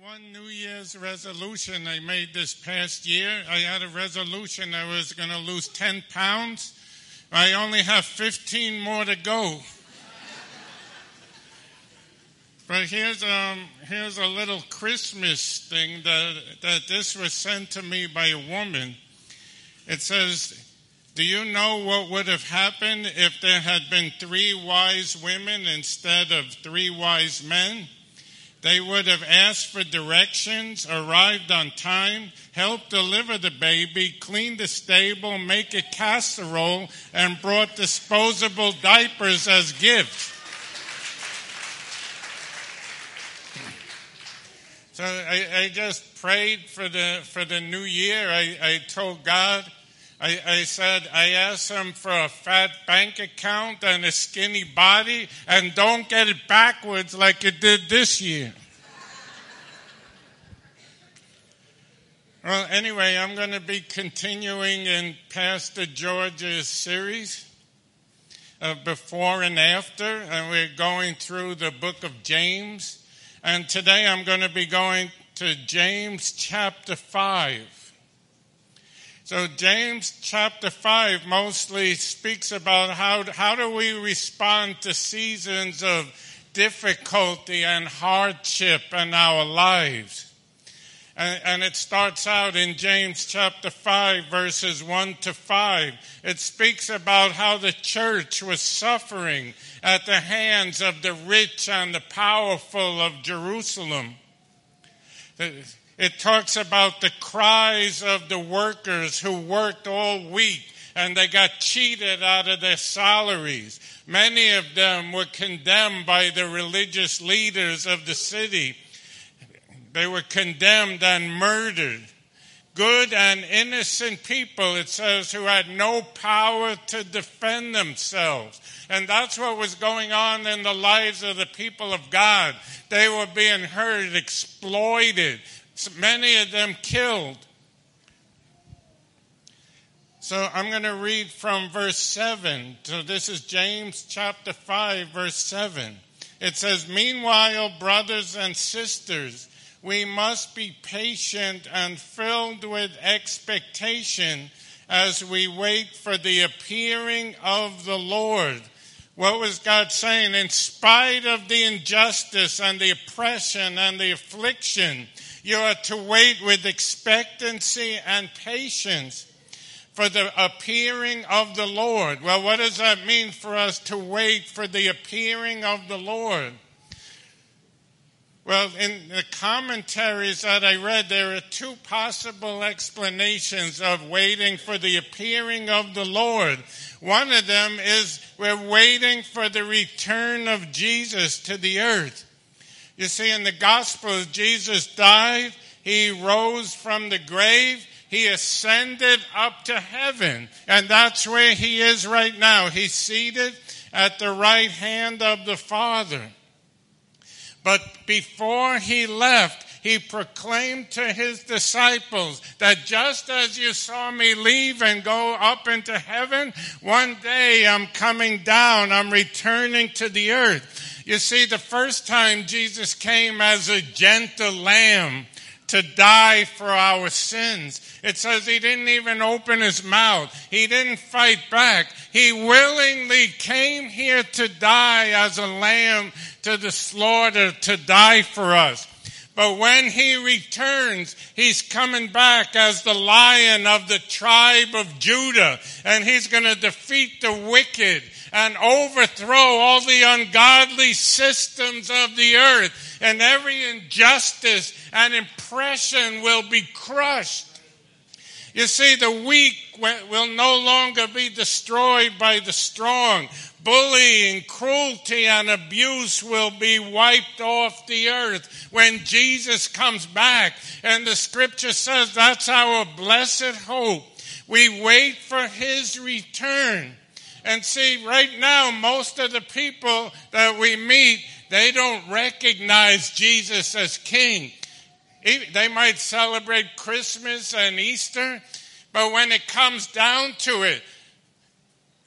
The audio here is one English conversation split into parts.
one New Year's resolution I made this past year. I had a resolution I was going to lose 10 pounds. I only have 15 more to go. but here's, um, here's a little Christmas thing that, that this was sent to me by a woman. It says, Do you know what would have happened if there had been three wise women instead of three wise men? They would have asked for directions, arrived on time, helped deliver the baby, cleaned the stable, make a casserole, and brought disposable diapers as gifts. So I, I, just prayed for the for the new year. I, I told God, I, I, said, I asked him for a fat bank account and a skinny body, and don't get it backwards like it did this year. well, anyway, I'm going to be continuing in Pastor George's series of before and after, and we're going through the book of James. And today I'm going to be going to James chapter 5. So James chapter 5 mostly speaks about how, how do we respond to seasons of difficulty and hardship in our lives. And, and, it starts out in James chapter 5 verses 1 to 5. It speaks about how the church was suffering at the hands of the rich and the powerful of Jerusalem. It talks about the cries of the workers who worked all week and they got cheated out of their salaries. Many of them were condemned by the religious leaders of the city. They were condemned and murdered. Good and innocent people, it says, who had no power to defend themselves. And that's what was going on in the lives of the people of God. They were being hurt, exploited, many of them killed. So I'm going to read from verse 7. So this is James chapter 5, verse 7. It says, Meanwhile, brothers and sisters, we must be patient and filled with expectation as we wait for the appearing of the Lord. What was God saying? In spite of the injustice and the oppression and the affliction, you are to wait with expectancy and patience for the appearing of the Lord. Well, what does that mean for us to wait for the appearing of the Lord? Well, in the commentaries that I read, there are two possible explanations of waiting for the appearing of the Lord. One of them is we're waiting for the return of Jesus to the earth. You see, in the Gospels, Jesus died, he rose from the grave, he ascended up to heaven, and that's where he is right now. He's seated at the right hand of the Father. But before he left, he proclaimed to his disciples that just as you saw me leave and go up into heaven, one day I'm coming down, I'm returning to the earth. You see, the first time Jesus came as a gentle lamb to die for our sins. It says he didn't even open his mouth. He didn't fight back. He willingly came here to die as a lamb to the slaughter to die for us. But when he returns, he's coming back as the lion of the tribe of Judah, and he's going to defeat the wicked and overthrow all the ungodly systems of the earth, and every injustice and oppression will be crushed. You see, the weak will no longer be destroyed by the strong. Bullying, cruelty, and abuse will be wiped off the earth when Jesus comes back. And the scripture says that's our blessed hope. We wait for his return. And see, right now, most of the people that we meet, they don't recognize Jesus as king. They might celebrate Christmas and Easter, but when it comes down to it,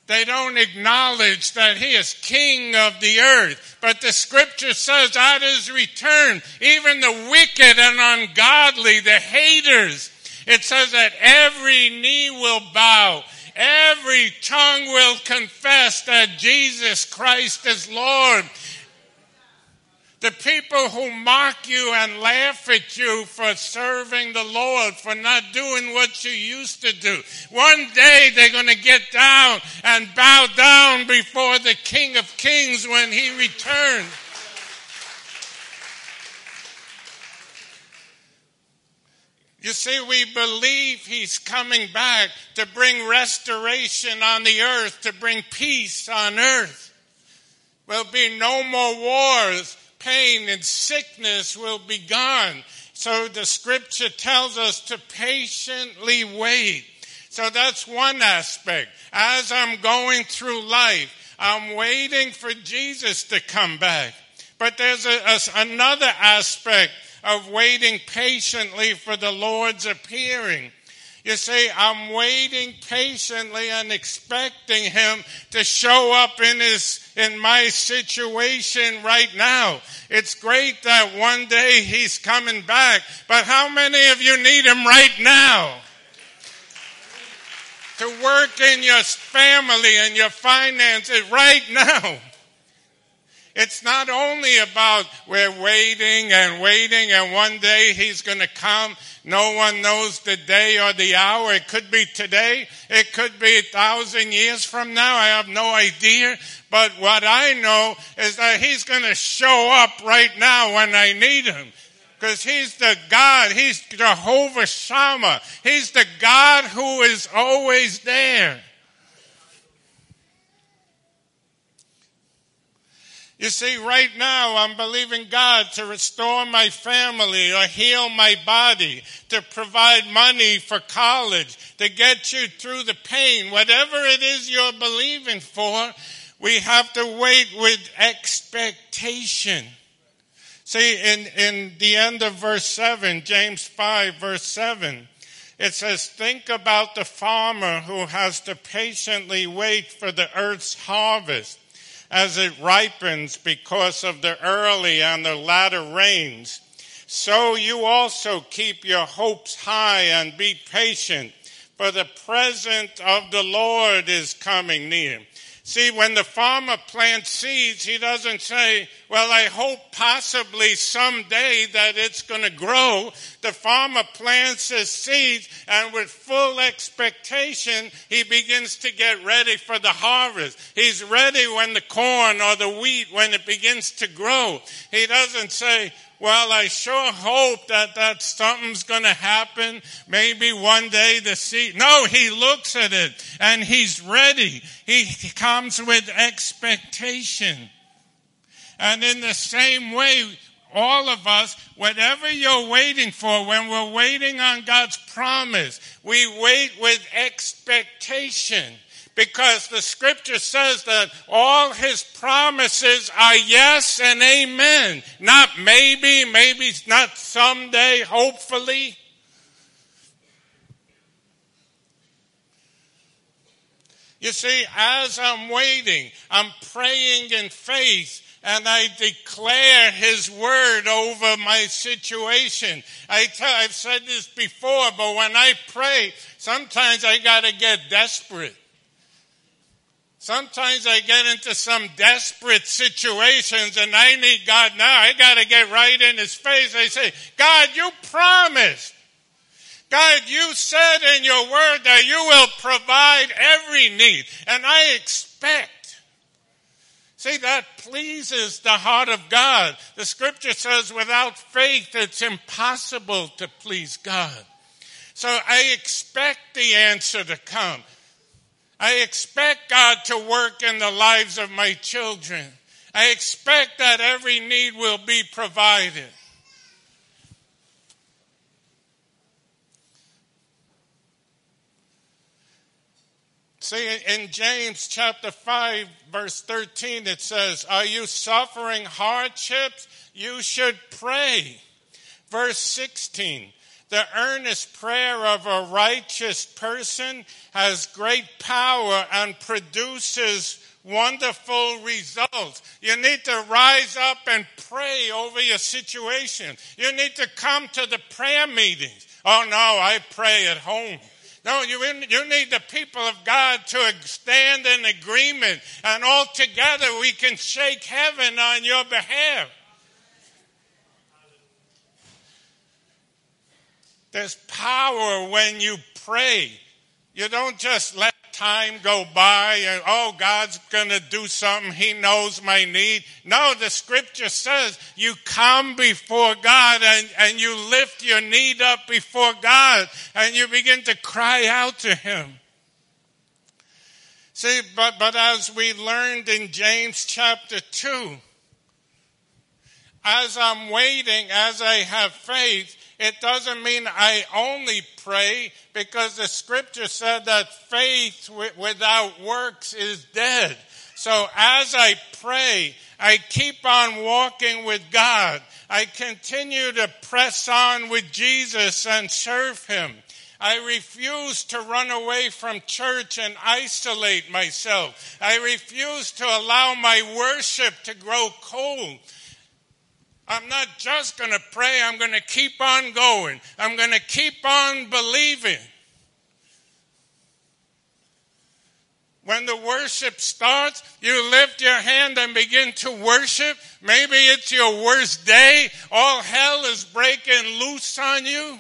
They don't acknowledge that he is king of the earth. But the scripture says at his return, even the wicked and ungodly, the haters, it says that every knee will bow, every tongue will confess that Jesus Christ is Lord. The people who mock you and laugh at you for serving the Lord, for not doing what you used to do. One day they're going to get down and bow down before the King of Kings when he returns. You see, we believe he's coming back to bring restoration on the earth, to bring peace on earth. There'll be no more wars pain and sickness will be gone. So the scripture tells us to patiently wait. So that's one aspect. As I'm going through life, I'm waiting for Jesus to come back. But there's a, a, another aspect of waiting patiently for the Lord's appearing. You see, I'm waiting patiently and expecting him to show up in his, in my situation right now. It's great that one day he's coming back, but how many of you need him right now? To work in your family and your finances right now. It's not only about we're waiting and waiting and one day he's going to come. No one knows the day or the hour. It could be today. It could be a thousand years from now. I have no idea. But what I know is that he's going to show up right now when I need him. Because he's the God. He's Jehovah Shammah. He's the God who is always there. You see, right now I'm believing God to restore my family or heal my body, to provide money for college, to get you through the pain. Whatever it is you're believing for, we have to wait with expectation. See, in, in the end of verse 7, James 5, verse 7, it says, Think about the farmer who has to patiently wait for the earth's harvest as it ripens because of the early and the latter rains. So you also keep your hopes high and be patient, for the present of the Lord is coming near. See, when the farmer plants seeds, he doesn't say, well, I hope possibly someday that it's going to grow. The farmer plants his seeds and with full expectation, he begins to get ready for the harvest. He's ready when the corn or the wheat, when it begins to grow. He doesn't say, well, I sure hope that that something's going to happen. Maybe one day the seed. No, he looks at it and he's ready. He comes with expectation. And in the same way, all of us, whatever you're waiting for, when we're waiting on God's promise, we wait with expectation because the scripture says that all his promises are yes and amen. Not maybe, maybe not someday, hopefully. You see, as I'm waiting, I'm praying in faith and I declare His word over my situation. I've said this before, but when I pray, sometimes I gotta get desperate. Sometimes I get into some desperate situations and I need God now. I got to get right in His face. I say, God, you promised. God, you said in your word that you will provide every need. And I expect. See, that pleases the heart of God. The scripture says without faith, it's impossible to please God. So I expect the answer to come. I expect God to work in the lives of my children. I expect that every need will be provided. See, in James chapter 5, verse 13, it says, Are you suffering hardships? You should pray. Verse 16, The earnest prayer of a righteous person has great power and produces wonderful results. You need to rise up and pray over your situation. You need to come to the prayer meetings. Oh no, I pray at home. No, you, you need the people of God to stand in agreement, and all together we can shake heaven on your behalf. There's power when you pray. You don't just let time go by and, oh, God's going to do something. He knows my need. No, the scripture says you come before God and, and you lift your need up before God and you begin to cry out to Him. See, but, but as we learned in James chapter 2, as I'm waiting, as I have faith, it doesn't mean I only pray because the scripture said that faith without works is dead. So as I pray, I keep on walking with God. I continue to press on with Jesus and serve Him. I refuse to run away from church and isolate myself. I refuse to allow my worship to grow cold. I'm not just going to pray, I'm going to keep on going. I'm going to keep on believing. When the worship starts, you lift your hand and begin to worship. Maybe it's your worst day. All hell is breaking loose on you.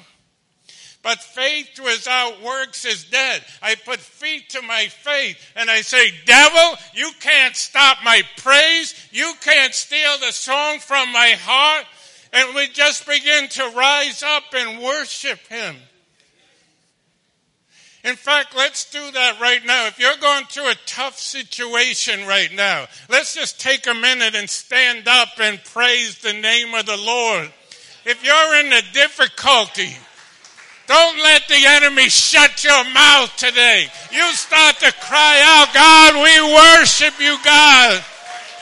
But faith without works is dead. I put feet to my faith and I say, devil, you can't stop my praise. You can't steal the song from my heart. And we just begin to rise up and worship him. In fact, let's do that right now. If you're going through a tough situation right now, let's just take a minute and stand up and praise the name of the Lord. If you're in a difficulty, don't let the enemy shut your mouth today. You start to cry out, God, we worship you, God.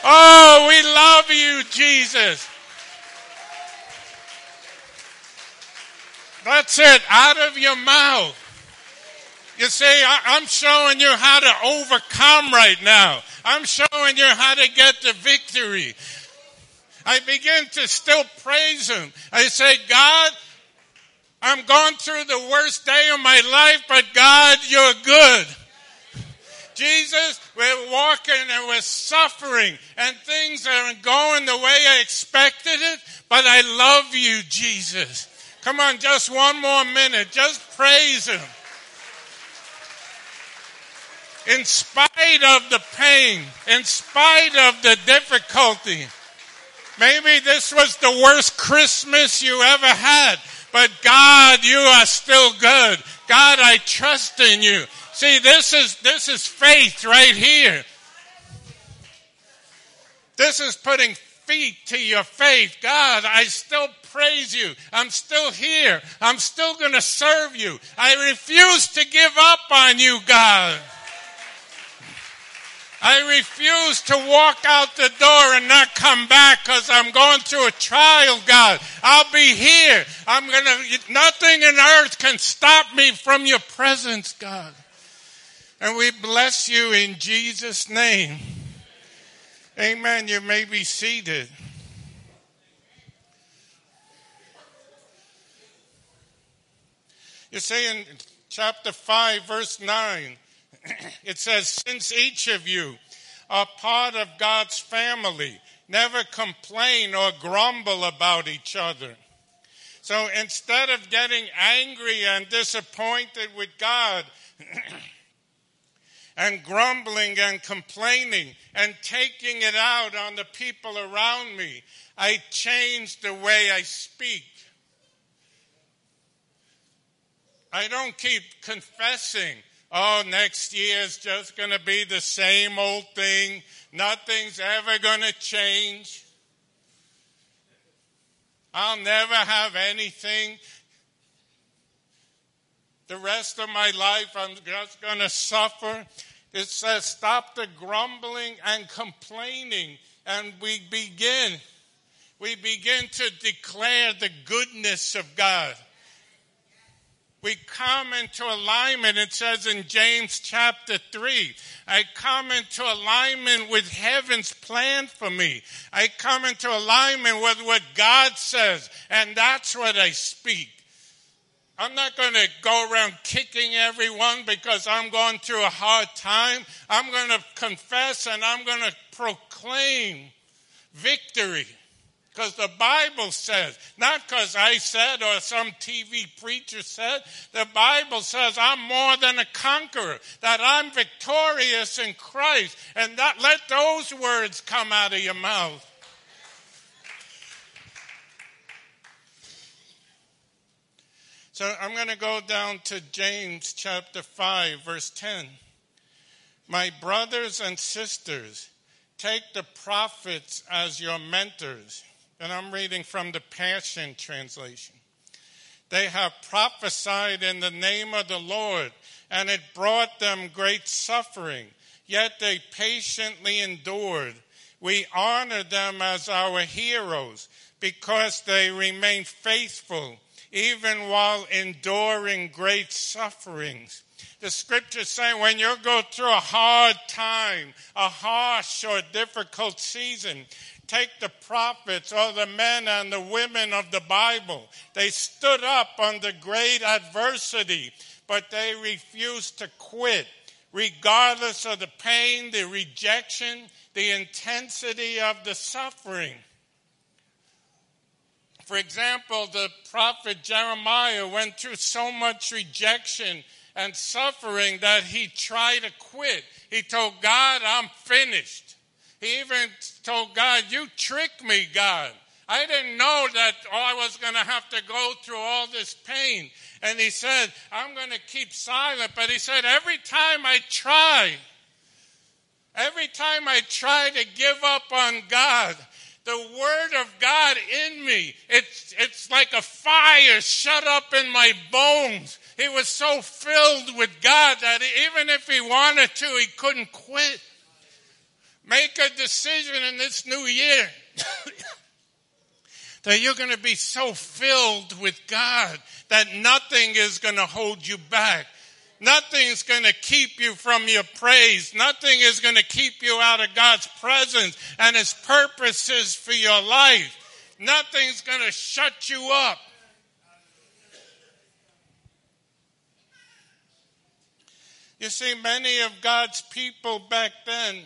Oh, we love you, Jesus. That's it, out of your mouth. You say, I'm showing you how to overcome right now. I'm showing you how to get the victory. I begin to still praise Him. I say, God, I'm going through the worst day of my life, but God, you're good. Jesus, we're walking and we're suffering and things aren't going the way I expected it, but I love you, Jesus. Come on, just one more minute. Just praise Him. In spite of the pain, in spite of the difficulty, maybe this was the worst Christmas you ever had. But God, you are still good. God, I trust in you. See, this is, this is faith right here. This is putting feet to your faith. God, I still praise you. I'm still here. I'm still going to serve you. I refuse to give up on you, God. I refuse to walk out the door and not come back because I'm going through a trial, God. I'll be here. I'm going to, nothing in earth can stop me from your presence, God. And we bless you in Jesus' name. Amen. You may be seated. You say in chapter 5, verse 9, it says, Since each of you are part of God's family, never complain or grumble about each other. So instead of getting angry and disappointed with God, and grumbling and complaining and taking it out on the people around me, I changed the way I speak. I don't keep confessing oh, next year's just going to be the same old thing. Nothing's ever going to change. I'll never have anything. The rest of my life, I'm just going to suffer. It says, stop the grumbling and complaining. And we begin, we begin to declare the goodness of God. We come into alignment, it says in James chapter 3. I come into alignment with heaven's plan for me. I come into alignment with what God says, and that's what I speak. I'm not going to go around kicking everyone because I'm going through a hard time. I'm going to confess and I'm going to proclaim victory. Because the Bible says, not because I said or some TV preacher said, the Bible says I'm more than a conqueror, that I'm victorious in Christ, and that let those words come out of your mouth. So I'm going to go down to James chapter 5, verse 10. My brothers and sisters, take the prophets as your mentors and I'm reading from the Passion Translation. They have prophesied in the name of the Lord, and it brought them great suffering, yet they patiently endured. We honor them as our heroes because they remain faithful even while enduring great sufferings. The scriptures say when you go through a hard time, a harsh or difficult season, take the prophets or the men and the women of the Bible. They stood up under great adversity, but they refused to quit, regardless of the pain, the rejection, the intensity of the suffering. For example, the prophet Jeremiah went through so much rejection and suffering that he tried to quit. He told God, I'm finished. He even told God, You tricked me, God. I didn't know that I was going to have to go through all this pain. And he said, I'm going to keep silent. But he said, Every time I try, every time I try to give up on God, the word of God in me, it's, it's like a fire shut up in my bones. He was so filled with God that even if he wanted to, he couldn't quit. Make a decision in this new year that you're going to be so filled with God that nothing is going to hold you back. Nothing's going to keep you from your praise. Nothing is going to keep you out of God's presence and His purposes for your life. Nothing's going to shut you up. You see, many of God's people back then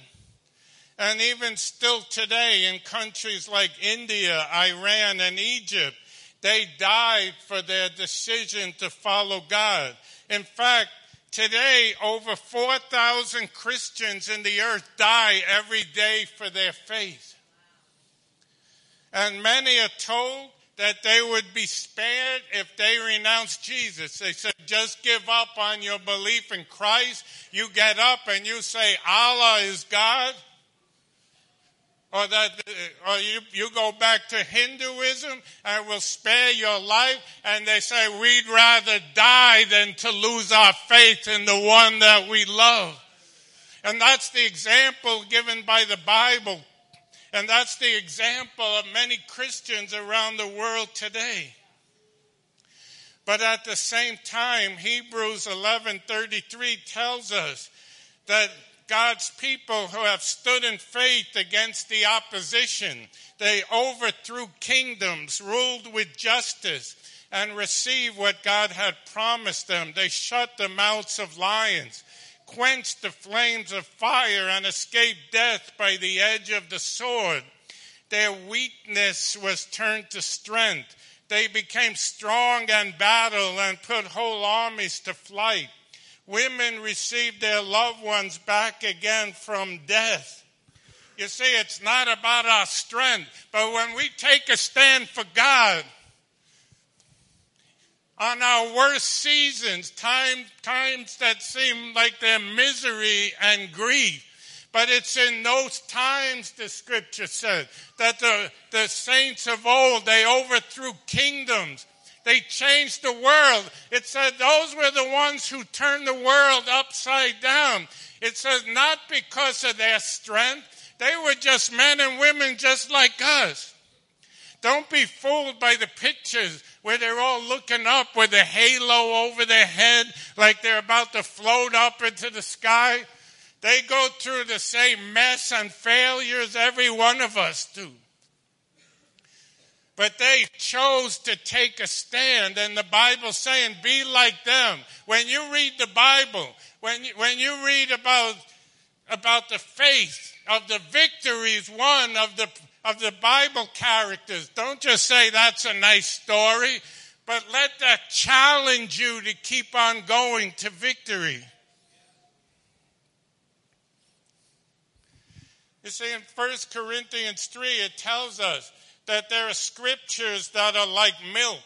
and even still today, in countries like India, Iran, and Egypt, they died for their decision to follow God. In fact, today, over 4,000 Christians in the earth die every day for their faith. And many are told that they would be spared if they renounced Jesus. They said, just give up on your belief in Christ. You get up and you say, Allah is God or that uh, or you, you go back to Hinduism and will spare your life and they say we'd rather die than to lose our faith in the one that we love. And that's the example given by the Bible. And that's the example of many Christians around the world today. But at the same time, Hebrews 11:33 tells us that God's people who have stood in faith against the opposition. They overthrew kingdoms, ruled with justice, and received what God had promised them. They shut the mouths of lions, quenched the flames of fire, and escaped death by the edge of the sword. Their weakness was turned to strength. They became strong in battle and put whole armies to flight women receive their loved ones back again from death. You see, it's not about our strength, but when we take a stand for God, on our worst seasons, time, times that seem like they're misery and grief. But it's in those times, the scripture says, that the, the saints of old, they overthrew kingdoms. They changed the world. It said those were the ones who turned the world upside down. It says not because of their strength. They were just men and women just like us. Don't be fooled by the pictures where they're all looking up with a halo over their head like they're about to float up into the sky. They go through the same mess and failures every one of us do. But they chose to take a stand, and the Bible's saying, be like them. When you read the Bible, when you, when you read about, about the faith of the victories won of the, of the Bible characters, don't just say that's a nice story, but let that challenge you to keep on going to victory. You see, in 1 Corinthians 3, it tells us that there are scriptures that are like milk.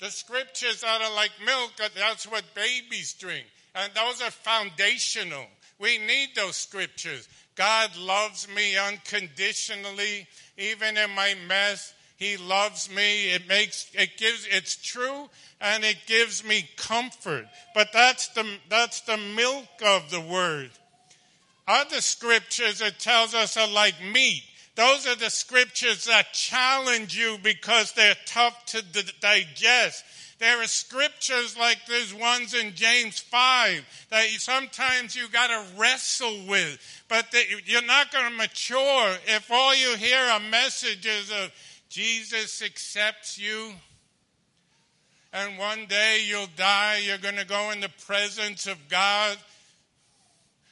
The scriptures that are like milk, that's what babies drink. And those are foundational. We need those scriptures. God loves me unconditionally, even in my mess. He loves me. It makes, it gives, it's true and it gives me comfort. But that's the, that's the milk of the word. Other scriptures, it tells us, are like meat. Those are the scriptures that challenge you because they're tough to digest. There are scriptures like these ones in James 5 that sometimes you got to wrestle with, but you're not going to mature if all you hear are messages of Jesus accepts you. And one day you'll die, you're going to go in the presence of God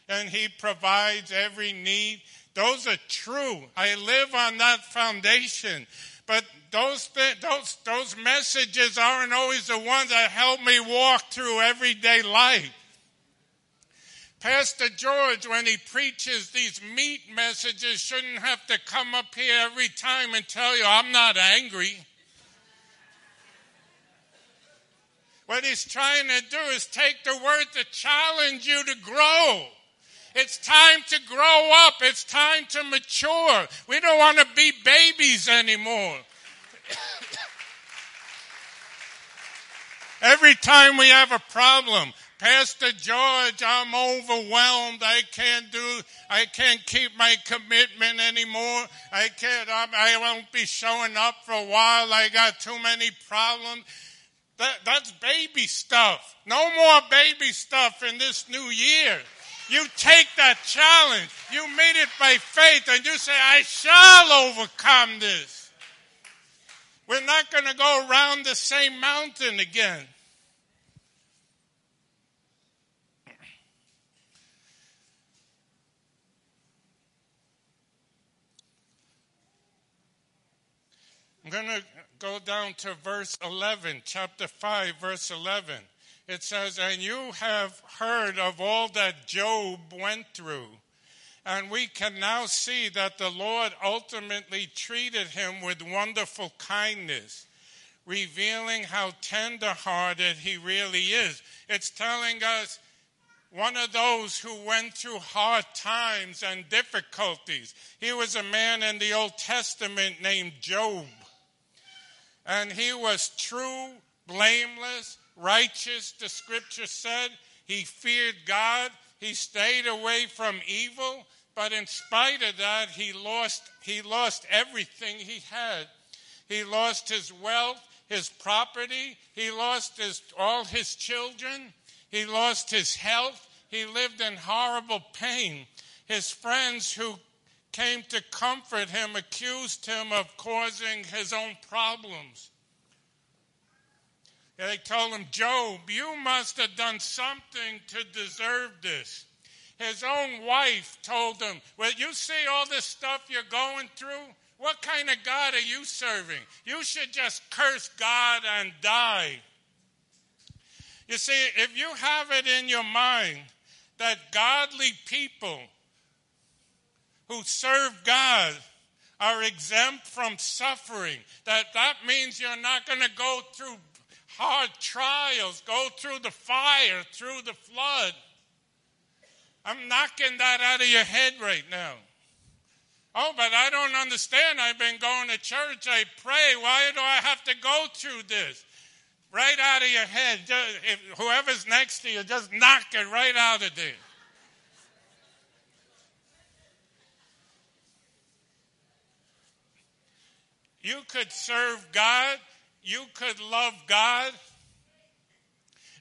and He provides every need. Those are true. I live on that foundation. But those, th- those, those messages aren't always the ones that help me walk through everyday life. Pastor George, when he preaches these meat messages, shouldn't have to come up here every time and tell you, I'm not angry. What he's trying to do is take the word to challenge you to grow. It's time to grow up. It's time to mature. We don't want to be babies anymore. Every time we have a problem, Pastor George, I'm overwhelmed. I can't do, I can't keep my commitment anymore. I can't, I won't be showing up for a while. I got too many problems. That, that's baby stuff. No more baby stuff in this new year. You take that challenge, you meet it by faith, and you say, I shall overcome this. We're not going to go around the same mountain again. I'm going to go down to verse 11, chapter 5, verse 11 it says, And you have heard of all that Job went through. And we can now see that the Lord ultimately treated him with wonderful kindness, revealing how tender hearted he really is. It's telling us one of those who went through hard times and difficulties. He was a man in the Old Testament named Job. And he was true, blameless, righteous, the scripture said. He feared God. He stayed away from evil. But in spite of that, he lost, he lost everything he had. He lost his wealth, his property. He lost his, all his children. He lost his health. He lived in horrible pain. His friends who came to comfort him accused him of causing his own problems. They told him, Job, you must have done something to deserve this. His own wife told him, Well, you see all this stuff you're going through? What kind of God are you serving? You should just curse God and die. You see, if you have it in your mind that godly people who serve God are exempt from suffering, that that means you're not going to go through hard trials, go through the fire, through the flood. I'm knocking that out of your head right now. Oh, but I don't understand. I've been going to church. I pray. Why do I have to go through this? Right out of your head. Just, if whoever's next to you, just knock it right out of there. You could serve God you could love God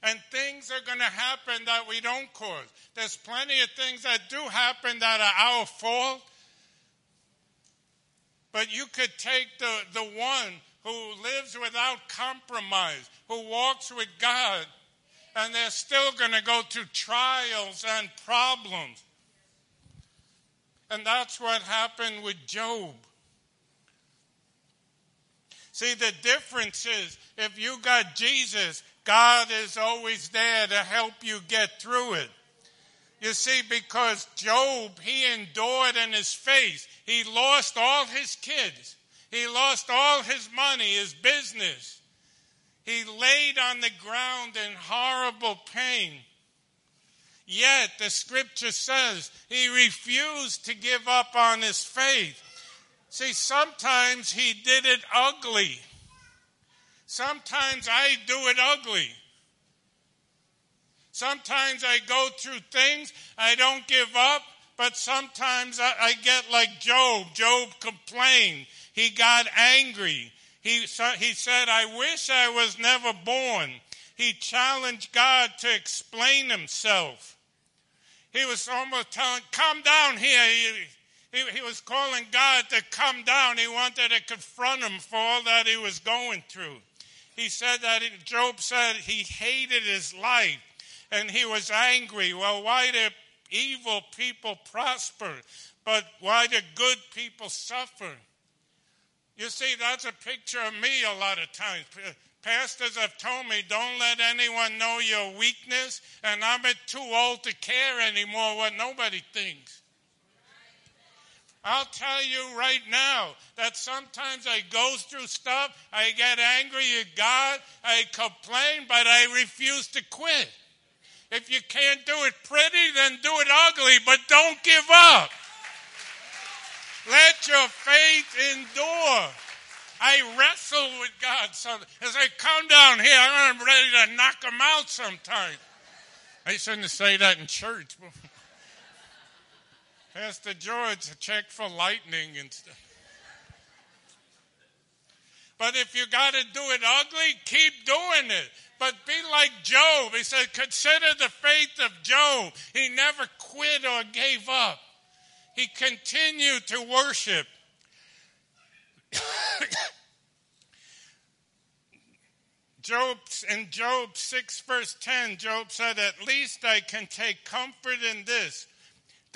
and things are going to happen that we don't cause. There's plenty of things that do happen that are our fault. But you could take the, the one who lives without compromise, who walks with God, and they're still going to go through trials and problems. And that's what happened with Job. See, the difference is if you got Jesus, God is always there to help you get through it. You see, because Job, he endured in his faith. He lost all his kids. He lost all his money, his business. He laid on the ground in horrible pain. Yet the scripture says he refused to give up on his faith. See, sometimes he did it ugly. Sometimes I do it ugly. Sometimes I go through things, I don't give up, but sometimes I, I get like Job. Job complained. He got angry. He, he said, I wish I was never born. He challenged God to explain himself. He was almost telling, Come down here. He, he, he was calling God to come down. He wanted to confront him for all that he was going through he said that Job said he hated his life and he was angry. Well, why do evil people prosper, but why do good people suffer? You see, that's a picture of me a lot of times. Pastors have told me, don't let anyone know your weakness, and I'm too old to care anymore what nobody thinks. I'll tell you right now that sometimes I go through stuff, I get angry at God, I complain, but I refuse to quit. If you can't do it pretty, then do it ugly, but don't give up. Let your faith endure. I wrestle with God. So as I come down here, I'm ready to knock him out sometimes. I shouldn't say that in church. Pastor George, check for lightning and stuff. But if you got to do it ugly, keep doing it. But be like Job. He said, consider the faith of Job. He never quit or gave up. He continued to worship. Job in Job 6 verse 10, Job said, At least I can take comfort in this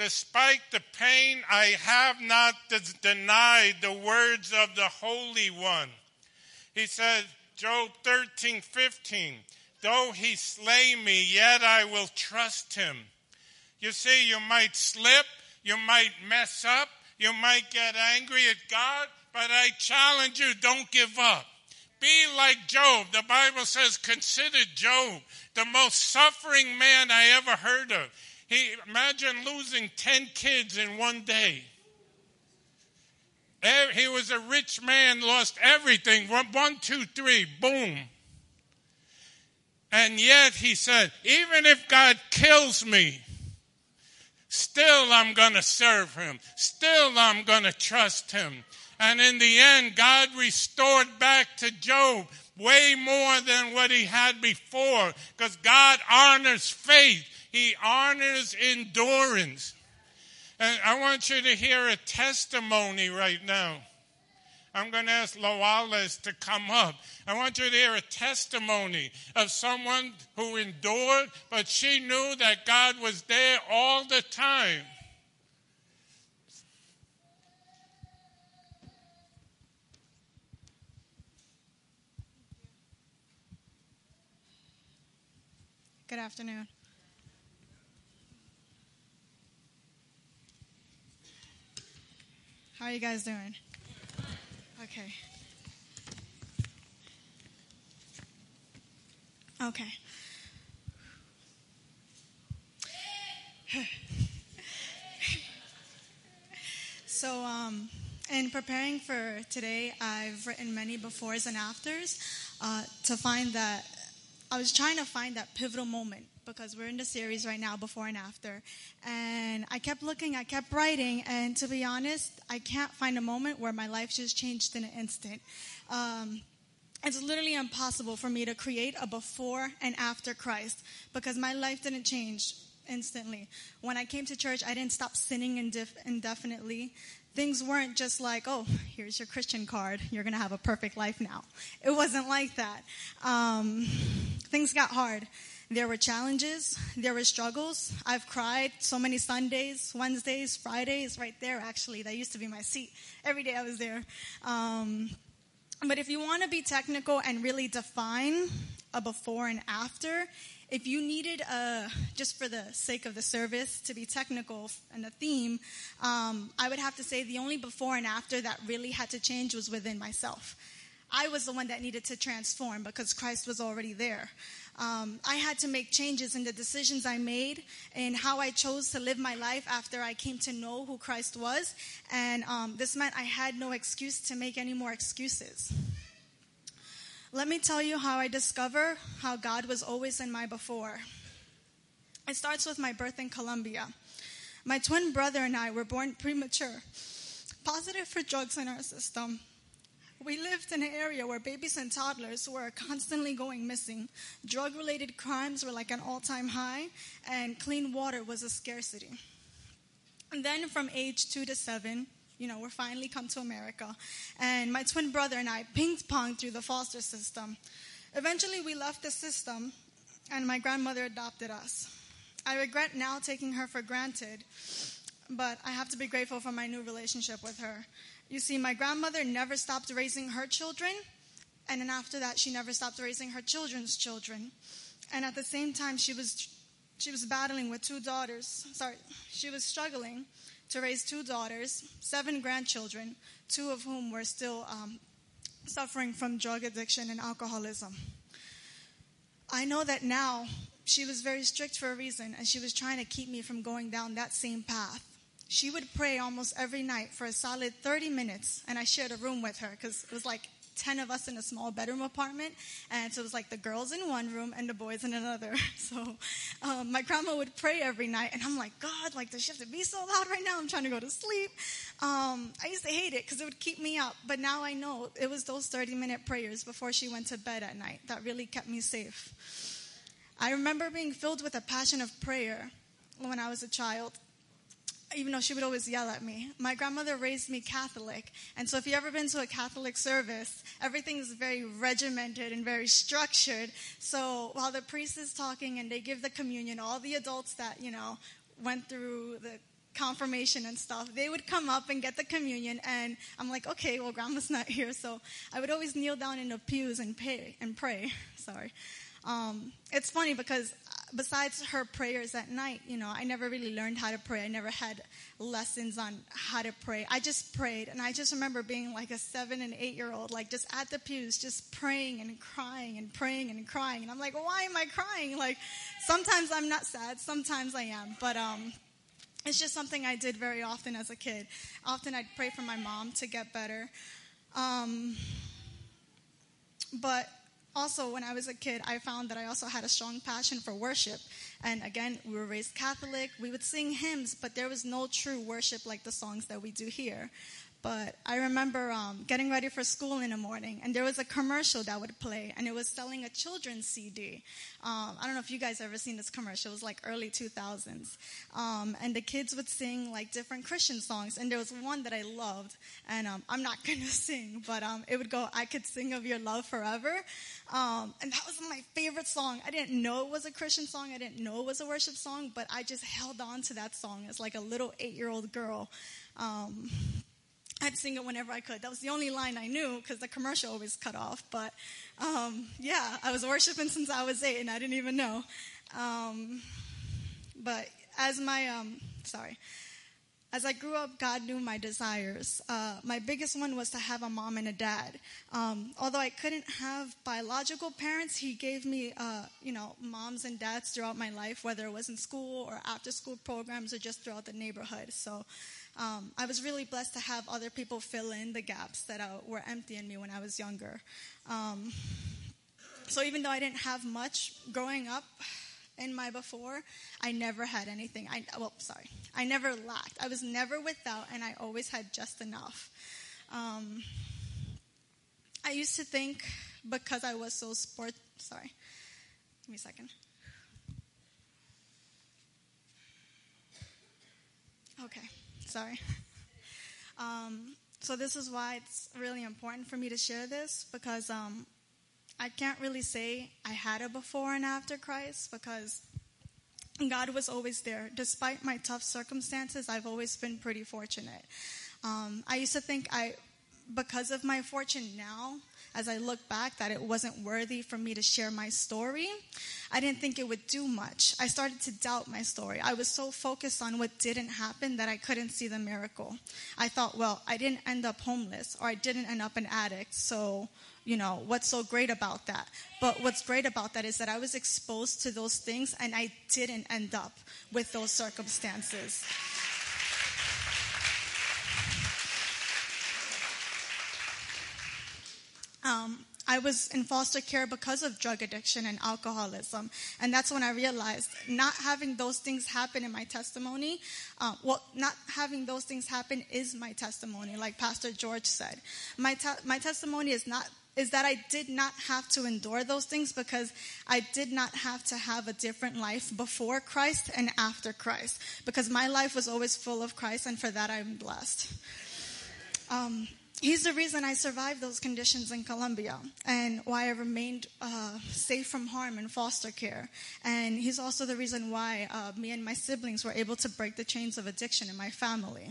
Despite the pain, I have not denied the words of the Holy One. He said, Job 13, 15, though he slay me, yet I will trust him. You see, you might slip, you might mess up, you might get angry at God, but I challenge you, don't give up. Be like Job. The Bible says, consider Job the most suffering man I ever heard of. He imagine losing 10 kids in one day. He was a rich man, lost everything. One, two, three, boom. And yet he said, even if God kills me, still I'm going to serve him. Still I'm going to trust him. And in the end, God restored back to Job way more than what he had before because God honors faith. He honors endurance. And I want you to hear a testimony right now. I'm going to ask Loales to come up. I want you to hear a testimony of someone who endured, but she knew that God was there all the time. Good afternoon. How are you guys doing? Okay. Okay. so, um, in preparing for today, I've written many befores and afters uh, to find that I was trying to find that pivotal moment because we're in the series right now, before and after. And I kept looking, I kept writing, and to be honest, I can't find a moment where my life just changed in an instant. Um, it's literally impossible for me to create a before and after Christ because my life didn't change instantly. When I came to church, I didn't stop sinning indef- indefinitely. Things weren't just like, oh, here's your Christian card. You're going to have a perfect life now. It wasn't like that. Um, things got hard. There were challenges. There were struggles. I've cried so many Sundays, Wednesdays, Fridays, right there, actually. That used to be my seat. Every day I was there. Um, but if you want to be technical and really define a before and after, if you needed a, just for the sake of the service to be technical and the theme, um, I would have to say the only before and after that really had to change was within myself. I was the one that needed to transform because Christ was already there. Um, I had to make changes in the decisions I made and how I chose to live my life after I came to know who Christ was. And um, this meant I had no excuse to make any more excuses. Let me tell you how I discover how God was always in my before. It starts with my birth in Colombia. My twin brother and I were born premature, positive for drugs in our system. We lived in an area where babies and toddlers were constantly going missing. Drug related crimes were like an all time high, and clean water was a scarcity. And then from age two to seven, you know, we're finally come to America. And my twin brother and I ping ponged through the foster system. Eventually, we left the system, and my grandmother adopted us. I regret now taking her for granted, but I have to be grateful for my new relationship with her. You see, my grandmother never stopped raising her children, and then after that, she never stopped raising her children's children. And at the same time, she was she was battling with two daughters. Sorry, she was struggling to raise two daughters, seven grandchildren, two of whom were still um, suffering from drug addiction and alcoholism. I know that now she was very strict for a reason, and she was trying to keep me from going down that same path she would pray almost every night for a solid 30 minutes. And I shared a room with her because it was like 10 of us in a small bedroom apartment. And so it was like the girls in one room and the boys in another. So um, my grandma would pray every night. And I'm like, God, like, does she have to be so loud right now? I'm trying to go to sleep. Um, I used to hate it because it would keep me up. But now I know it was those 30 minute prayers before she went to bed at night that really kept me safe. I remember being filled with a passion of prayer when I was a child even though she would always yell at me. My grandmother raised me Catholic. And so if you've ever been to a Catholic service, everything is very regimented and very structured. So while the priest is talking and they give the communion, all the adults that, you know, went through the confirmation and stuff, they would come up and get the communion. And I'm like, okay, well, grandma's not here. So I would always kneel down in the pews and pray and pray. Sorry. Um, it's funny because besides her prayers at night, you know, I never really learned how to pray. I never had lessons on how to pray. I just prayed. And I just remember being like a seven and eight year old, like just at the pews, just praying and crying and praying and crying. And I'm like, why am I crying? Like, sometimes I'm not sad, sometimes I am. But, um, it's just something I did very often as a kid. Often I'd pray for my mom to get better. Um, but also, when I was a kid, I found that I also had a strong passion for worship. And again, we were raised Catholic. We would sing hymns, but there was no true worship like the songs that we do here. But I remember um, getting ready for school in the morning, and there was a commercial that would play, and it was selling a children's CD. Um, I don't know if you guys ever seen this commercial. It was like early 2000s, um, and the kids would sing like different Christian songs. And there was one that I loved, and um, I'm not gonna sing, but um, it would go, "I could sing of your love forever," um, and that was my favorite song. I didn't know it was a Christian song. I didn't know it was a worship song, but I just held on to that song as like a little eight-year-old girl. Um, I'd sing it whenever I could. That was the only line I knew because the commercial always cut off. But um, yeah, I was worshiping since I was eight and I didn't even know. Um, but as my, um, sorry, as I grew up, God knew my desires. Uh, my biggest one was to have a mom and a dad. Um, although I couldn't have biological parents, He gave me, uh, you know, moms and dads throughout my life, whether it was in school or after school programs or just throughout the neighborhood. So um, I was really blessed to have other people fill in the gaps that uh, were empty in me when I was younger. Um, so even though I didn't have much growing up in my before, I never had anything. I well, sorry, I never lacked. I was never without, and I always had just enough. Um, I used to think because I was so sport. Sorry, give me a second. Okay, sorry. Um, so this is why it's really important for me to share this because um, I can't really say I had a before and after Christ because God was always there. Despite my tough circumstances, I've always been pretty fortunate. Um, I used to think I, because of my fortune now, as I look back, that it wasn't worthy for me to share my story. I didn't think it would do much. I started to doubt my story. I was so focused on what didn't happen that I couldn't see the miracle. I thought, well, I didn't end up homeless or I didn't end up an addict, so you know, what's so great about that? But what's great about that is that I was exposed to those things and I didn't end up with those circumstances. Um, I was in foster care because of drug addiction and alcoholism. And that's when I realized not having those things happen in my testimony, uh, well, not having those things happen is my testimony, like Pastor George said. My, te- my testimony is not is that I did not have to endure those things because I did not have to have a different life before Christ and after Christ because my life was always full of Christ and for that I'm blessed. Um, he's the reason I survived those conditions in Colombia and why I remained uh, safe from harm in foster care. And he's also the reason why uh, me and my siblings were able to break the chains of addiction in my family.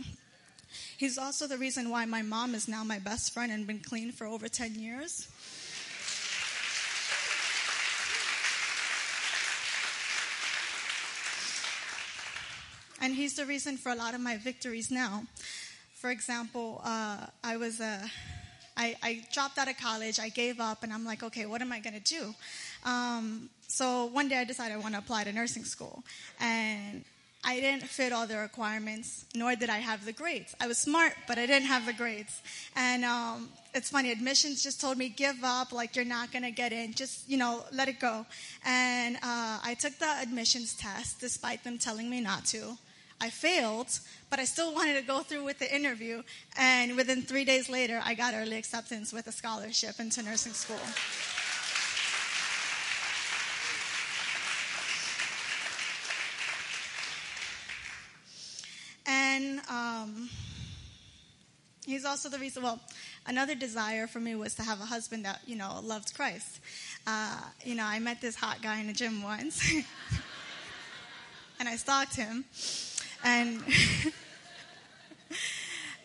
He's also the reason why my mom is now my best friend and been clean for over 10 years. And he's the reason for a lot of my victories now. For example, uh, I was a, I, I dropped out of college. I gave up, and I'm like, okay, what am I going to do? Um, so one day I decided I want to apply to nursing school, and I didn't fit all the requirements, nor did I have the grades. I was smart, but I didn't have the grades. And um, it's funny, admissions just told me, give up, like you're not going to get in, just, you know, let it go. And uh, I took the admissions test, despite them telling me not to. I failed, but I still wanted to go through with the interview. And within three days later, I got early acceptance with a scholarship into nursing school. And um, he's also the reason, well, another desire for me was to have a husband that, you know, loved Christ. Uh, you know, I met this hot guy in the gym once, and I stalked him and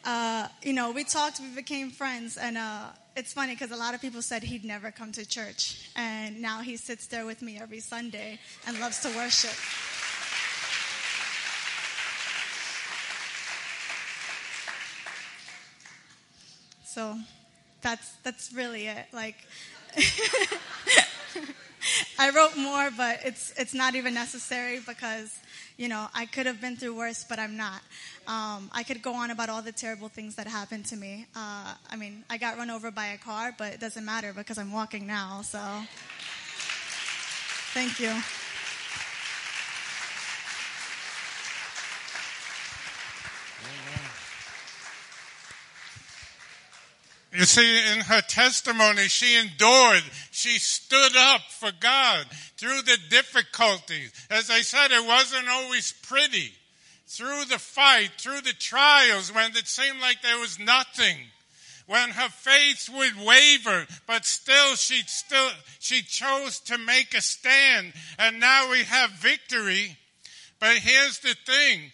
uh, you know, we talked, we became friends, and uh, it's funny because a lot of people said he'd never come to church, and now he sits there with me every Sunday and loves to worship. So that's that's really it. Like I wrote more, but it's it's not even necessary because you know I could have been through worse, but I'm not. Um, I could go on about all the terrible things that happened to me. Uh, I mean, I got run over by a car, but it doesn't matter because I'm walking now. So, thank you. You see, in her testimony, she endured. She stood up for God through the difficulties. As I said, it wasn't always pretty. Through the fight, through the trials, when it seemed like there was nothing. When her faith would waver, but still she still, she chose to make a stand. And now we have victory. But here's the thing.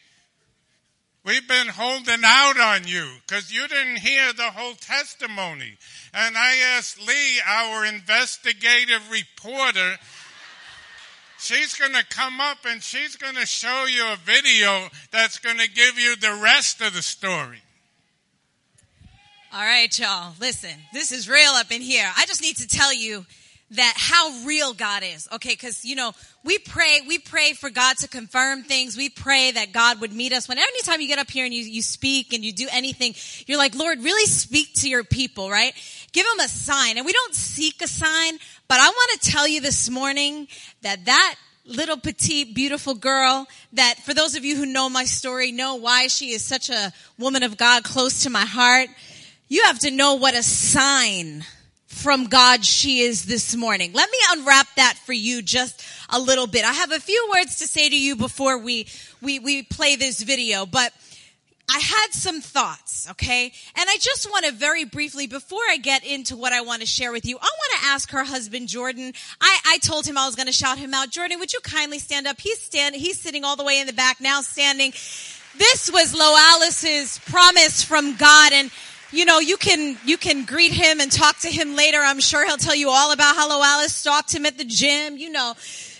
We've been holding out on you because you didn't hear the whole testimony. And I asked Lee, our investigative reporter, she's going to come up and she's going to show you a video that's going to give you the rest of the story. All right, y'all. Listen, this is real up in here. I just need to tell you that how real God is. Okay, because you know we pray, we pray for God to confirm things. We pray that God would meet us. When anytime you get up here and you you speak and you do anything, you're like, Lord, really speak to your people, right? Give them a sign, and we don't seek a sign, but I want to tell you this morning that that little petite beautiful girl that for those of you who know my story know why she is such a woman of God close to my heart you have to know what a sign from God she is this morning. Let me unwrap that for you just a little bit. I have a few words to say to you before we, we, we play this video, but I had some thoughts, okay? And I just want to very briefly, before I get into what I want to share with you, I want to ask her husband, Jordan. I, I told him I was going to shout him out. Jordan, would you kindly stand up? He's stand, he's sitting all the way in the back, now standing. This was Loalis's promise from God and you know, you can, you can greet him and talk to him later. I'm sure he'll tell you all about how Loalis stalked him at the gym. You know,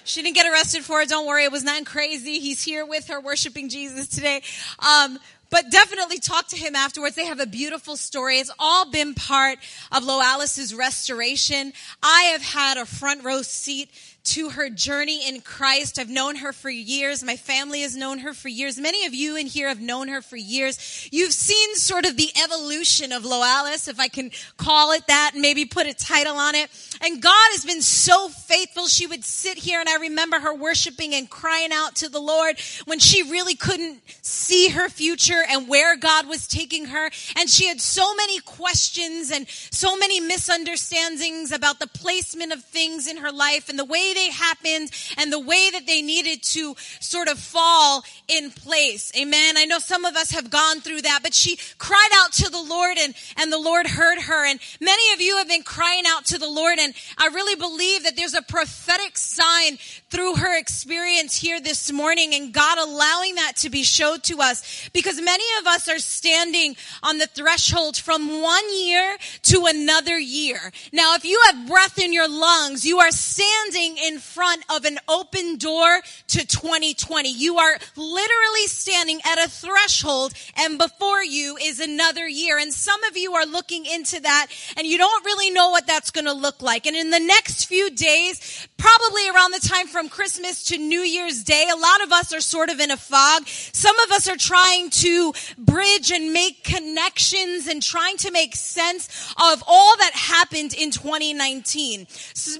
she didn't get arrested for it. Don't worry. It was not crazy. He's here with her worshiping Jesus today. Um, but definitely talk to him afterwards. They have a beautiful story. It's all been part of Loalis's restoration. I have had a front row seat to her journey in Christ. I've known her for years. My family has known her for years. Many of you in here have known her for years. You've seen sort of the evolution of Loalis, if I can call it that, and maybe put a title on it. And God has been so faithful. She would sit here and I remember her worshiping and crying out to the Lord when she really couldn't see her future and where God was taking her. And she had so many questions and so many misunderstandings about the placement of things in her life and the way they happened and the way that they needed to sort of fall in place. Amen. I know some of us have gone through that, but she cried out to the Lord and, and the Lord heard her. And many of you have been crying out to the Lord. And I really believe that there's a prophetic sign through her experience here this morning and God allowing that to be showed to us because many of us are standing on the threshold from one year to another year. Now, if you have breath in your lungs, you are standing in front of an open door to 2020. You are literally standing at a threshold and before you is another year. And some of you are looking into that and you don't really know what that's going to look like. And in the next few days, probably around the time from Christmas to New Year's Day, a lot of us are sort of in a fog. Some of us are trying to bridge and make connections and trying to make sense of all that happened in 2019.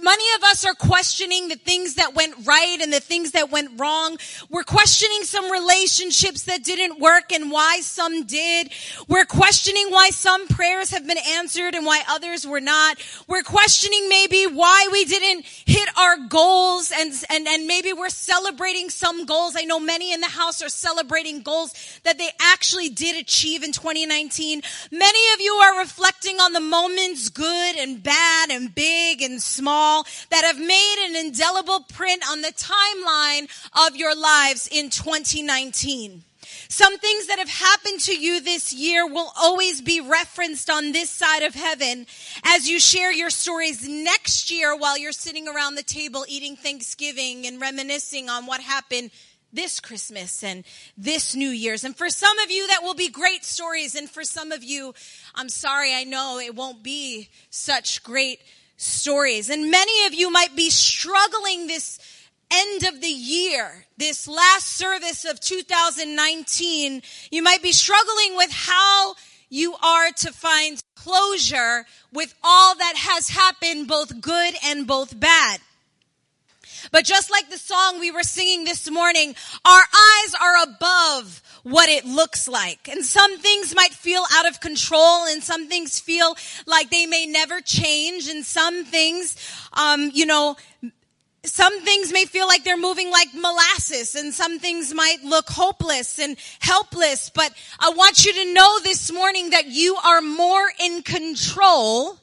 Many of us are questioning questioning the things that went right and the things that went wrong. We're questioning some relationships that didn't work and why some did. We're questioning why some prayers have been answered and why others were not. We're questioning maybe why we didn't hit our goals and, and, and maybe we're celebrating some goals. I know many in the house are celebrating goals that they actually did achieve in 2019. Many of you are reflecting on the moments, good and bad and big and small, that have made an indelible print on the timeline of your lives in 2019. Some things that have happened to you this year will always be referenced on this side of heaven as you share your stories next year while you're sitting around the table eating Thanksgiving and reminiscing on what happened this Christmas and this New Year's. And for some of you, that will be great stories. And for some of you, I'm sorry, I know it won't be such great stories. And many of you might be struggling this end of the year, this last service of 2019. You might be struggling with how you are to find closure with all that has happened, both good and both bad. But just like the song we were singing this morning, our eyes are above what it looks like. And some things might feel out of control and some things feel like they may never change and some things, um, you know, some things may feel like they're moving like molasses and some things might look hopeless and helpless, but I want you to know this morning that you are more in control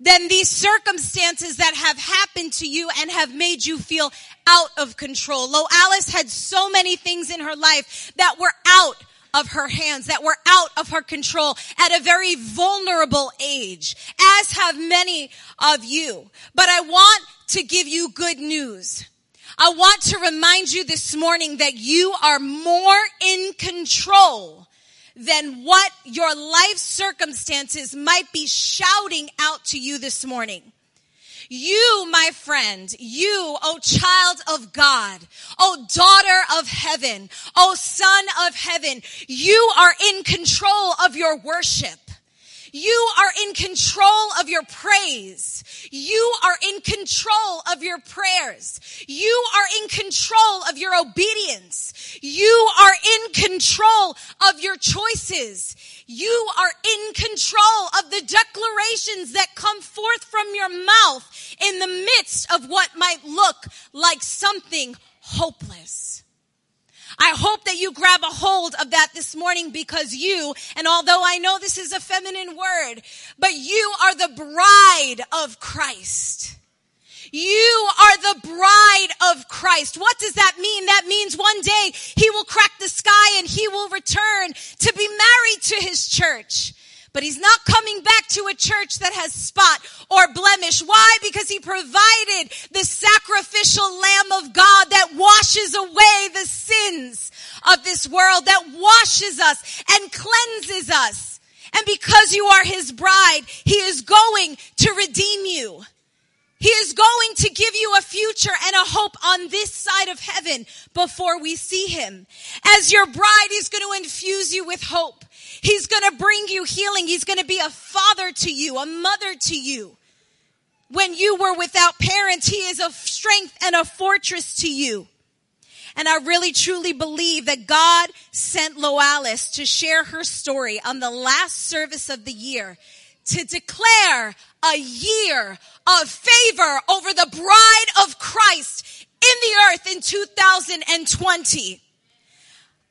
than these circumstances that have happened to you and have made you feel out of control. Loalis had so many things in her life that were out of her hands, that were out of her control at a very vulnerable age, as have many of you. But I want to give you good news. I want to remind you this morning that you are more in control than what your life circumstances might be shouting out to you this morning. You, my friend, you, oh child of God, oh daughter of heaven, oh son of heaven, you are in control of your worship. You are in control of your praise. You are in control of your prayers. You are in control of your obedience. You are in control of your choices. You are in control of the declarations that come forth from your mouth in the midst of what might look like something hopeless. I hope that you grab a hold of that this morning because you, and although I know this is a feminine word, but you are the bride of Christ. You are the bride of Christ. What does that mean? That means one day he will crack the sky and he will return to be married to his church. But he's not coming back to a church that has spot or blemish. Why? Because he provided the sacrificial lamb of God that washes away the sins of this world, that washes us and cleanses us. And because you are his bride, he is going to redeem you. He is going to give you a future and a hope on this side of heaven before we see him. As your bride, he's going to infuse you with hope. He's going to bring you healing. He's going to be a father to you, a mother to you. When you were without parents, he is a strength and a fortress to you. And I really truly believe that God sent Loalis to share her story on the last service of the year to declare a year of favor over the bride of Christ in the earth in 2020.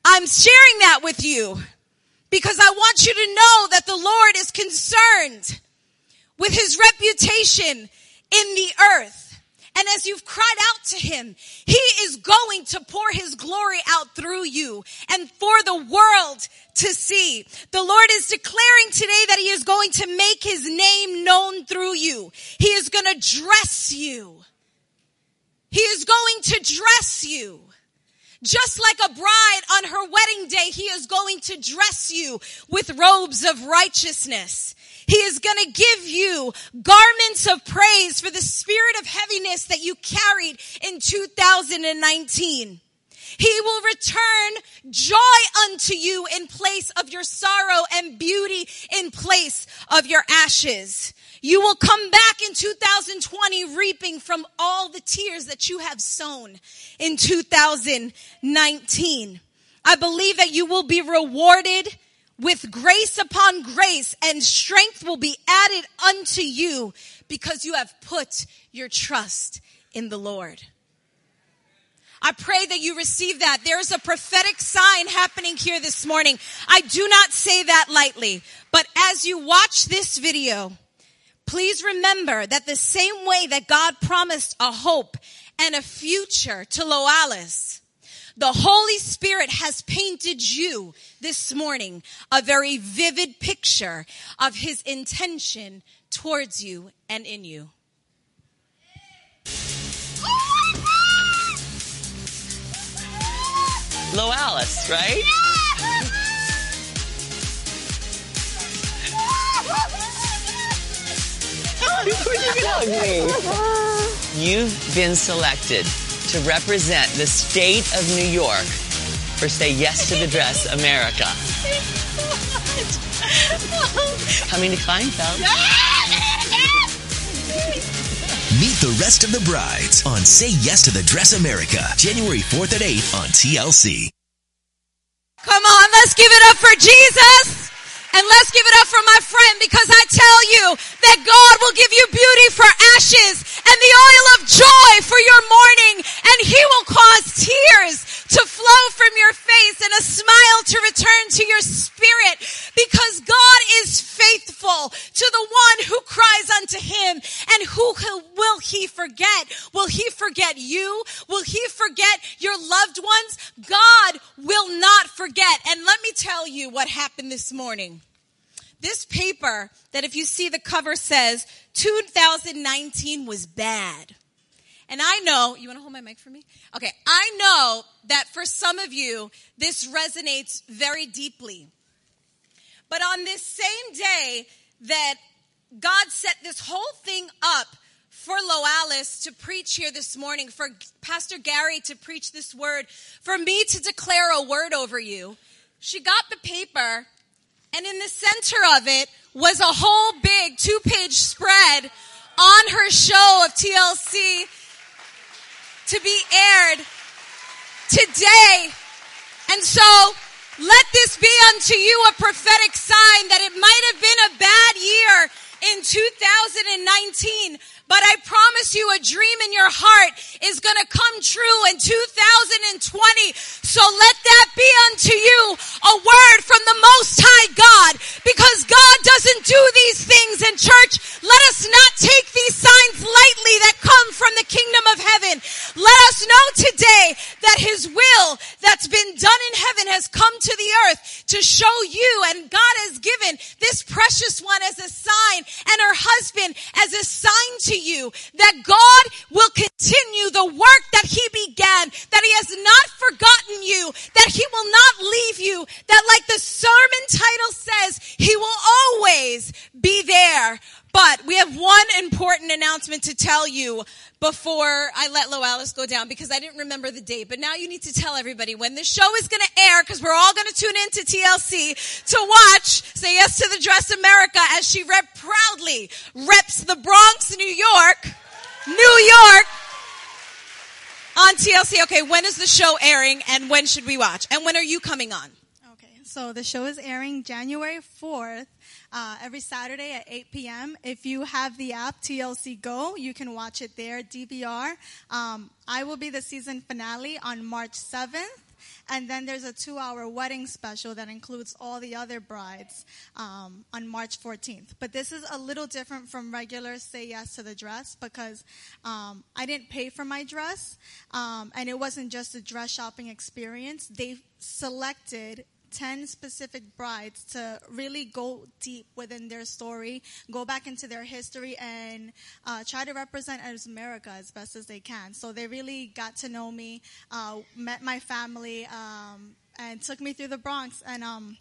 I'm sharing that with you because I want you to know that the Lord is concerned with his reputation in the earth. And as you've cried out to him, he is going to pour his glory out through you and for the world to see. The Lord is declaring today that he is going to make his name known through you. He is going to dress you. He is going to dress you. Just like a bride on her wedding day, he is going to dress you with robes of righteousness. He is going to give you garments of praise for the spirit of heaviness that you carried in 2019. He will return joy unto you in place of your sorrow and beauty in place of your ashes. You will come back in 2020 reaping from all the tears that you have sown in 2019. I believe that you will be rewarded with grace upon grace and strength will be added unto you because you have put your trust in the Lord. I pray that you receive that. There's a prophetic sign happening here this morning. I do not say that lightly, but as you watch this video, Please remember that the same way that God promised a hope and a future to Loalis, the Holy Spirit has painted you this morning a very vivid picture of his intention towards you and in you. Loalis, right? You've been selected to represent the state of New York for Say Yes to the Dress America. Coming to Kleinfeld. Meet the rest of the brides on Say Yes to the Dress America, January 4th at 8 on TLC. Come on, let's give it up for Jesus. And let's give it up for my friend because I tell you that God will give you beauty for ashes and the oil of joy for your mourning and he will cause tears to flow from your face and a smile to return to your spirit because God is faithful to the one who cries unto him and who will he forget? Will he forget you? Will he forget your loved ones? God will not forget. And let me tell you what happened this morning. This paper that if you see the cover says 2019 was bad. And I know, you want to hold my mic for me? Okay. I know that for some of you, this resonates very deeply. But on this same day that God set this whole thing up for Loalis to preach here this morning, for Pastor Gary to preach this word, for me to declare a word over you, she got the paper And in the center of it was a whole big two page spread on her show of TLC to be aired today. And so let this be unto you a prophetic sign that it might have been a bad year in 2019, but I promise you a dream in your heart is going to come true in 2020. So let that be unto you a word from the most high God because God doesn't do these things in church. Let us not take these signs lightly that come from the kingdom of heaven. Let us know today that his will that's been done in heaven has come to the earth to show you and God has given this precious one as a sign and her husband as a sign to to you that God will continue the work that he began, that he has not forgotten you, that he will not leave you, that like the sermon title says, he will always be there. But we have one important announcement to tell you before I let Loalis go down because I didn't remember the date. But now you need to tell everybody when this show is going to air because we're all going to tune into TLC to watch Say Yes to the Dress America as she rep proudly reps the Bronx, New York, New York on TLC. Okay, when is the show airing and when should we watch? And when are you coming on? So the show is airing January 4th uh, every Saturday at 8 p.m. If you have the app TLC Go, you can watch it there, DVR. Um, I will be the season finale on March 7th. And then there's a two hour wedding special that includes all the other brides um, on March 14th. But this is a little different from regular Say Yes to the Dress because um, I didn't pay for my dress um, and it wasn't just a dress shopping experience. They selected 10 specific brides to really go deep within their story, go back into their history, and uh, try to represent as America as best as they can. So they really got to know me, uh, met my family, um, and took me through the Bronx, and um,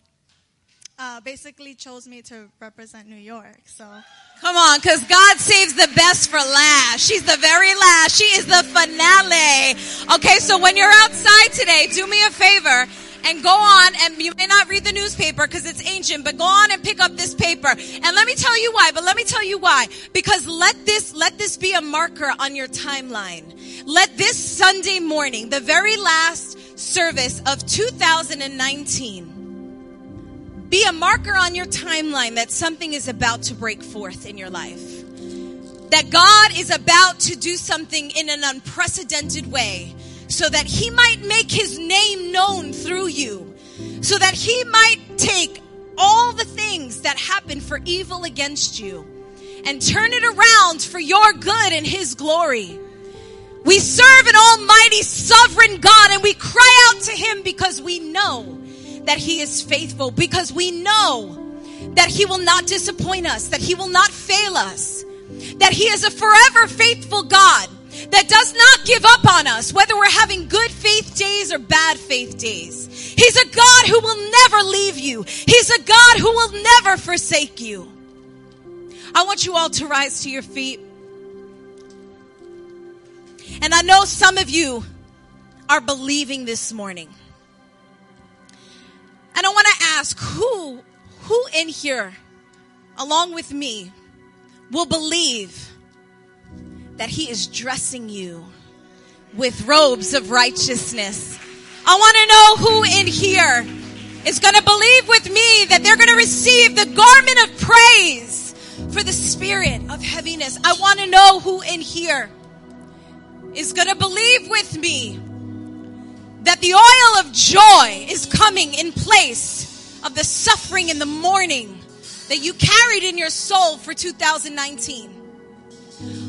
uh, basically chose me to represent New York. So. Come on, because God saves the best for last. She's the very last. She is the finale. Okay, so when you're outside today, do me a favor and go on and you may not read the newspaper because it's ancient, but go on and pick up this paper. And let me tell you why, but let me tell you why. Because let this, let this be a marker on your timeline. Let this Sunday morning, the very last service of 2019, be a marker on your timeline that something is about to break forth in your life. That God is about to do something in an unprecedented way so that he might make his name known through you, so that he might take all the things that happen for evil against you and turn it around for your good and his glory. We serve an almighty sovereign God and we cry out to him because we know that he is faithful, because we know that he will not disappoint us, that he will not fail us, that he is a forever faithful God that does not give up on us, whether we're having good faith days or bad faith days. He's a God who will never leave you. He's a God who will never forsake you. I want you all to rise to your feet. And I know some of you are believing this morning. And I want to ask who, who in here, along with me, will believe that He is dressing you with robes of righteousness. I want to know who in here is going to believe with me that they're going to receive the garment of praise for the spirit of heaviness. I want to know who in here is going to believe with me that the oil of joy is coming in place of the suffering and the mourning that you carried in your soul for 2019.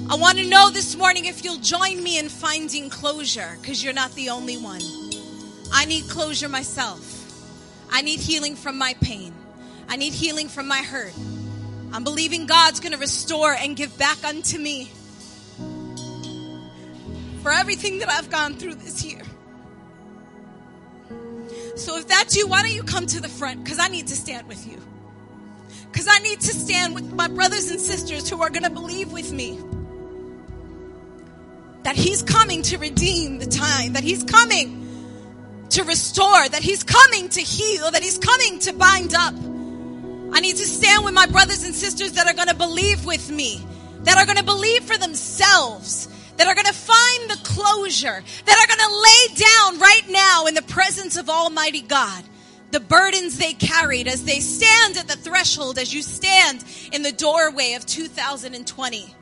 I want to know this morning if you'll join me in finding closure because you're not the only one. I need closure myself. I need healing from my pain. I need healing from my hurt. I'm believing God's going to restore and give back unto me for everything that I've gone through this year. So if that's you, why don't you come to the front? Because I need to stand with you. Because I need to stand with my brothers and sisters who are going to believe with me that He's coming to redeem the time, that He's coming to restore, that He's coming to heal, that He's coming to bind up. I need to stand with my brothers and sisters that are going to believe with me, that are going to believe for themselves, that are going to find the closure, that are going to lay down right now in the presence of Almighty God the burdens they carried as they stand at the threshold, as you stand in the doorway of 2020.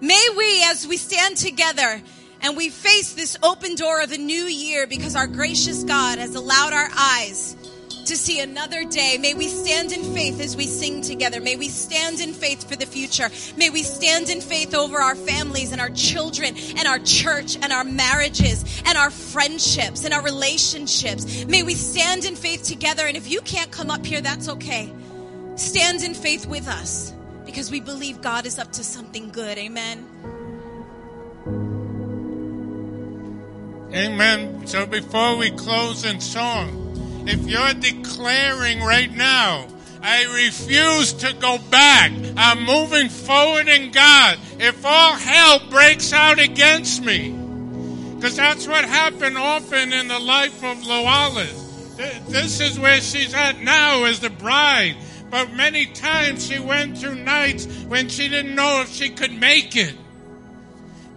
May we, as we stand together and we face this open door of a new year because our gracious God has allowed our eyes to see another day. May we stand in faith as we sing together. May we stand in faith for the future. May we stand in faith over our families and our children and our church and our marriages and our friendships and our relationships. May we stand in faith together. And if you can't come up here, that's okay. Stand in faith with us because we believe God is up to something good. Amen. Amen. So before we close in song, if you're declaring right now, I refuse to go back. I'm moving forward in God. If all hell breaks out against me, because that's what happened often in the life of Loalis. This is where she's at now as the bride. But many times she went through nights when she didn't know if she could make it.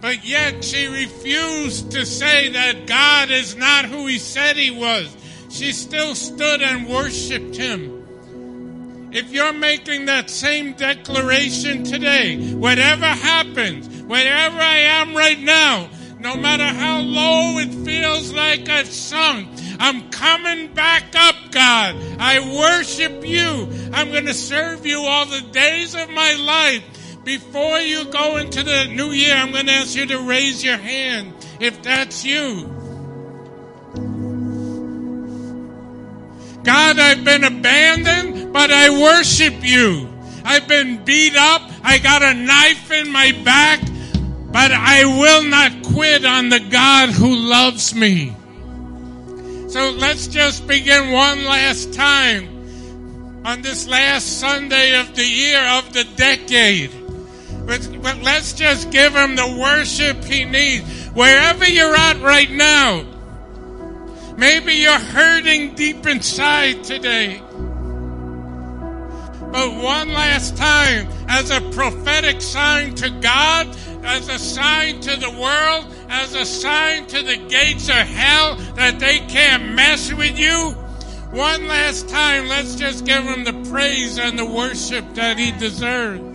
But yet she refused to say that God is not who he said he was. She still stood and worshiped him. If you're making that same declaration today, whatever happens, wherever I am right now, no matter how low it feels like I've sunk, I'm coming back up, God. I worship you. I'm going to serve you all the days of my life. Before you go into the new year, I'm going to ask you to raise your hand if that's you. God, I've been abandoned, but I worship you. I've been beat up. I got a knife in my back, but I will not quit on the God who loves me. So let's just begin one last time on this last Sunday of the year of the decade. But let's just give him the worship he needs. Wherever you're at right now, Maybe you're hurting deep inside today. But one last time, as a prophetic sign to God, as a sign to the world, as a sign to the gates of hell that they can't mess with you, one last time, let's just give him the praise and the worship that he deserves.